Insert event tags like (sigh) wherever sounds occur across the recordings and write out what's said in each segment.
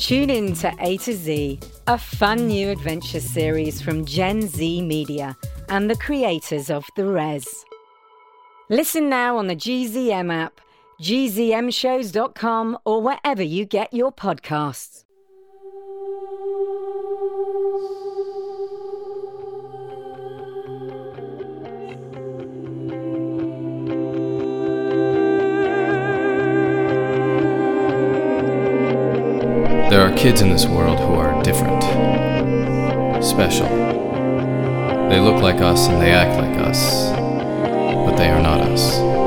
Tune in to A to Z, a fun new adventure series from Gen Z Media and the creators of The Res. Listen now on the GZM app, gzmshows.com, or wherever you get your podcasts. There are kids in this world who are different, special. They look like us and they act like us, but they are not us.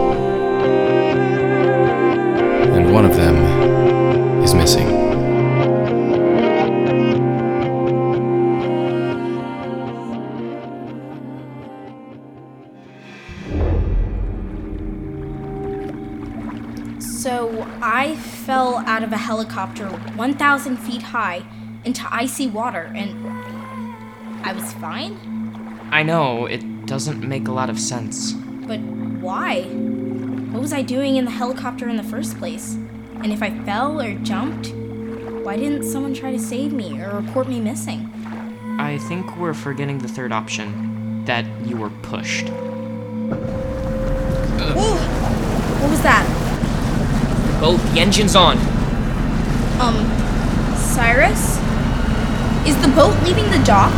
So I fell out of a helicopter 1,000 feet high into icy water and I was fine? I know, it doesn't make a lot of sense. But why? What was I doing in the helicopter in the first place? And if I fell or jumped, why didn't someone try to save me or report me missing? I think we're forgetting the third option that you were pushed. Whoa! What was that? Boat, the engine's on. Um, Cyrus? Is the boat leaving the dock?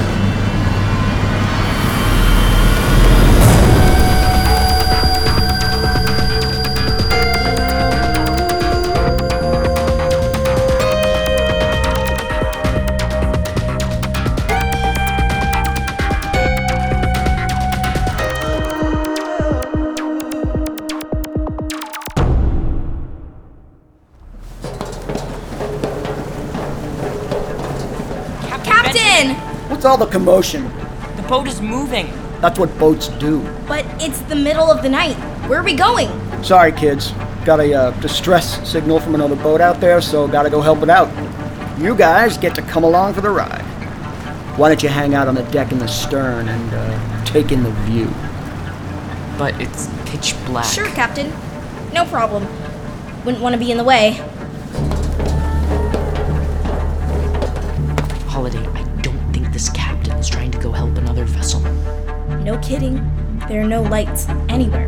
Captain! What's all the commotion? The boat is moving. That's what boats do. But it's the middle of the night. Where are we going? Sorry, kids. Got a uh, distress signal from another boat out there, so gotta go help it out. You guys get to come along for the ride. Why don't you hang out on the deck in the stern and uh, take in the view? But it's pitch black. Sure, Captain. No problem. Wouldn't want to be in the way. Holiday, I No kidding. There are no lights anywhere.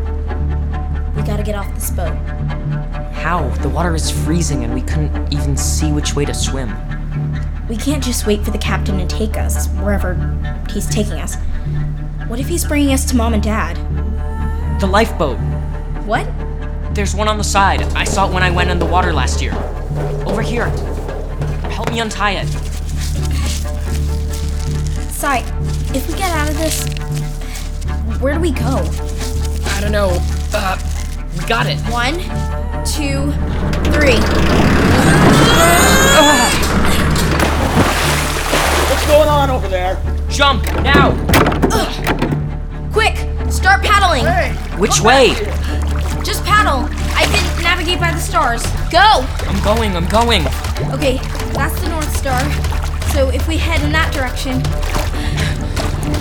We gotta get off this boat. How? The water is freezing and we couldn't even see which way to swim. We can't just wait for the captain to take us wherever he's taking us. What if he's bringing us to mom and dad? The lifeboat. What? There's one on the side. I saw it when I went in the water last year. Over here. Help me untie it. Sy, if we get out of this, where do we go? I don't know. Uh, we got it. One, two, three. What's going on over there? Jump now. Quick, start paddling. Which way? Just paddle. I can navigate by the stars. Go! I'm going. I'm going. Okay, that's the North Star. So if we head in that direction,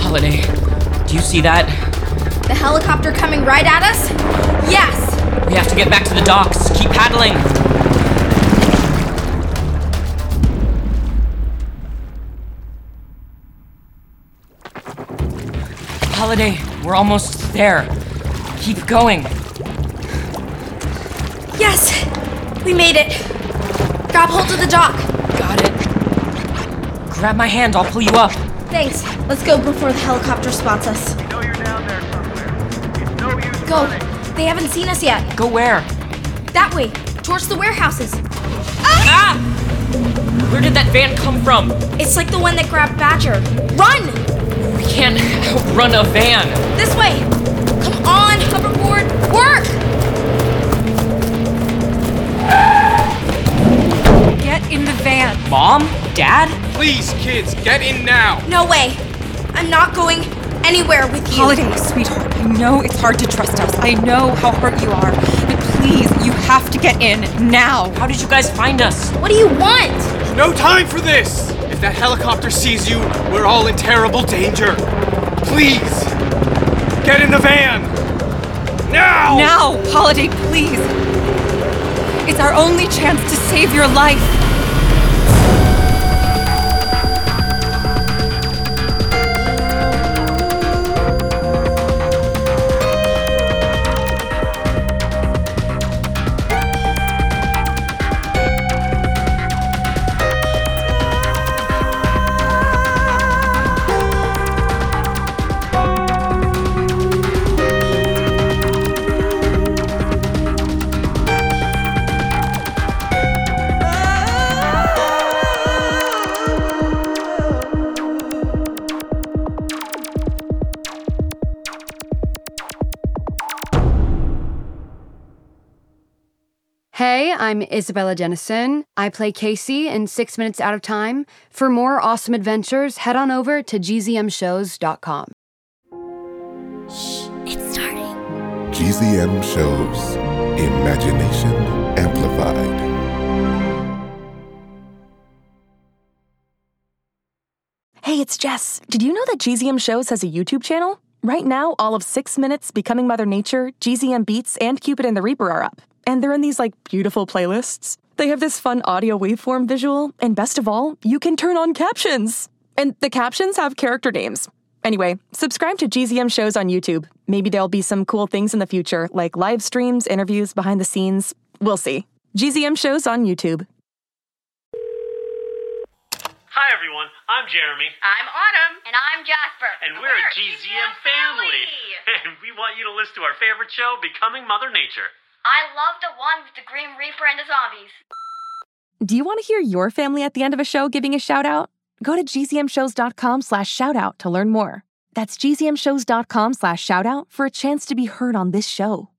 Holiday, do you see that? the helicopter coming right at us? Yes! We have to get back to the docks. Keep paddling. Holiday, we're almost there. Keep going. Yes! We made it! Grab hold of the dock. Got it. Grab my hand, I'll pull you up. Thanks. Let's go before the helicopter spots us. We know you're down there somewhere. It's no use Go! running. They haven't seen us yet. Go where? That way, towards the warehouses. Ah! Where did that van come from? It's like the one that grabbed Badger. Run! We can't (laughs) outrun a van. This way! Mom? Dad? Please, kids, get in now. No way. I'm not going anywhere with you. Holiday, sweetheart, I know it's hard to trust us. I know how hurt you are. But please, you have to get in now. How did you guys find us? What do you want? No time for this! If that helicopter sees you, we're all in terrible danger. Please, get in the van! Now! Now, Holiday, please. It's our only chance to save your life. Hey, I'm Isabella Jennison. I play Casey in Six Minutes Out of Time. For more awesome adventures, head on over to gzmshows.com. Shh, it's starting. GZM shows Imagination Amplified. Hey, it's Jess. Did you know that GZM Shows has a YouTube channel? Right now, all of Six Minutes, Becoming Mother Nature, GZM Beats, and Cupid and the Reaper are up. And they're in these, like, beautiful playlists. They have this fun audio waveform visual, and best of all, you can turn on captions. And the captions have character names. Anyway, subscribe to GZM Shows on YouTube. Maybe there'll be some cool things in the future, like live streams, interviews, behind the scenes. We'll see. GZM Shows on YouTube. Hi everyone, I'm Jeremy, I'm Autumn. And I'm Jasper. and we're, a GZM family. (laughs) and we want you to listen to our favorite show, Becoming Mother Nature. I love the one with the Grim Reaper and the zombies. Do you want to hear your family at the end of a show giving a shout out? Go to gzmshows.com slash shout out to learn more. That's gzmshows.com slash shout out for a chance to be heard on this show.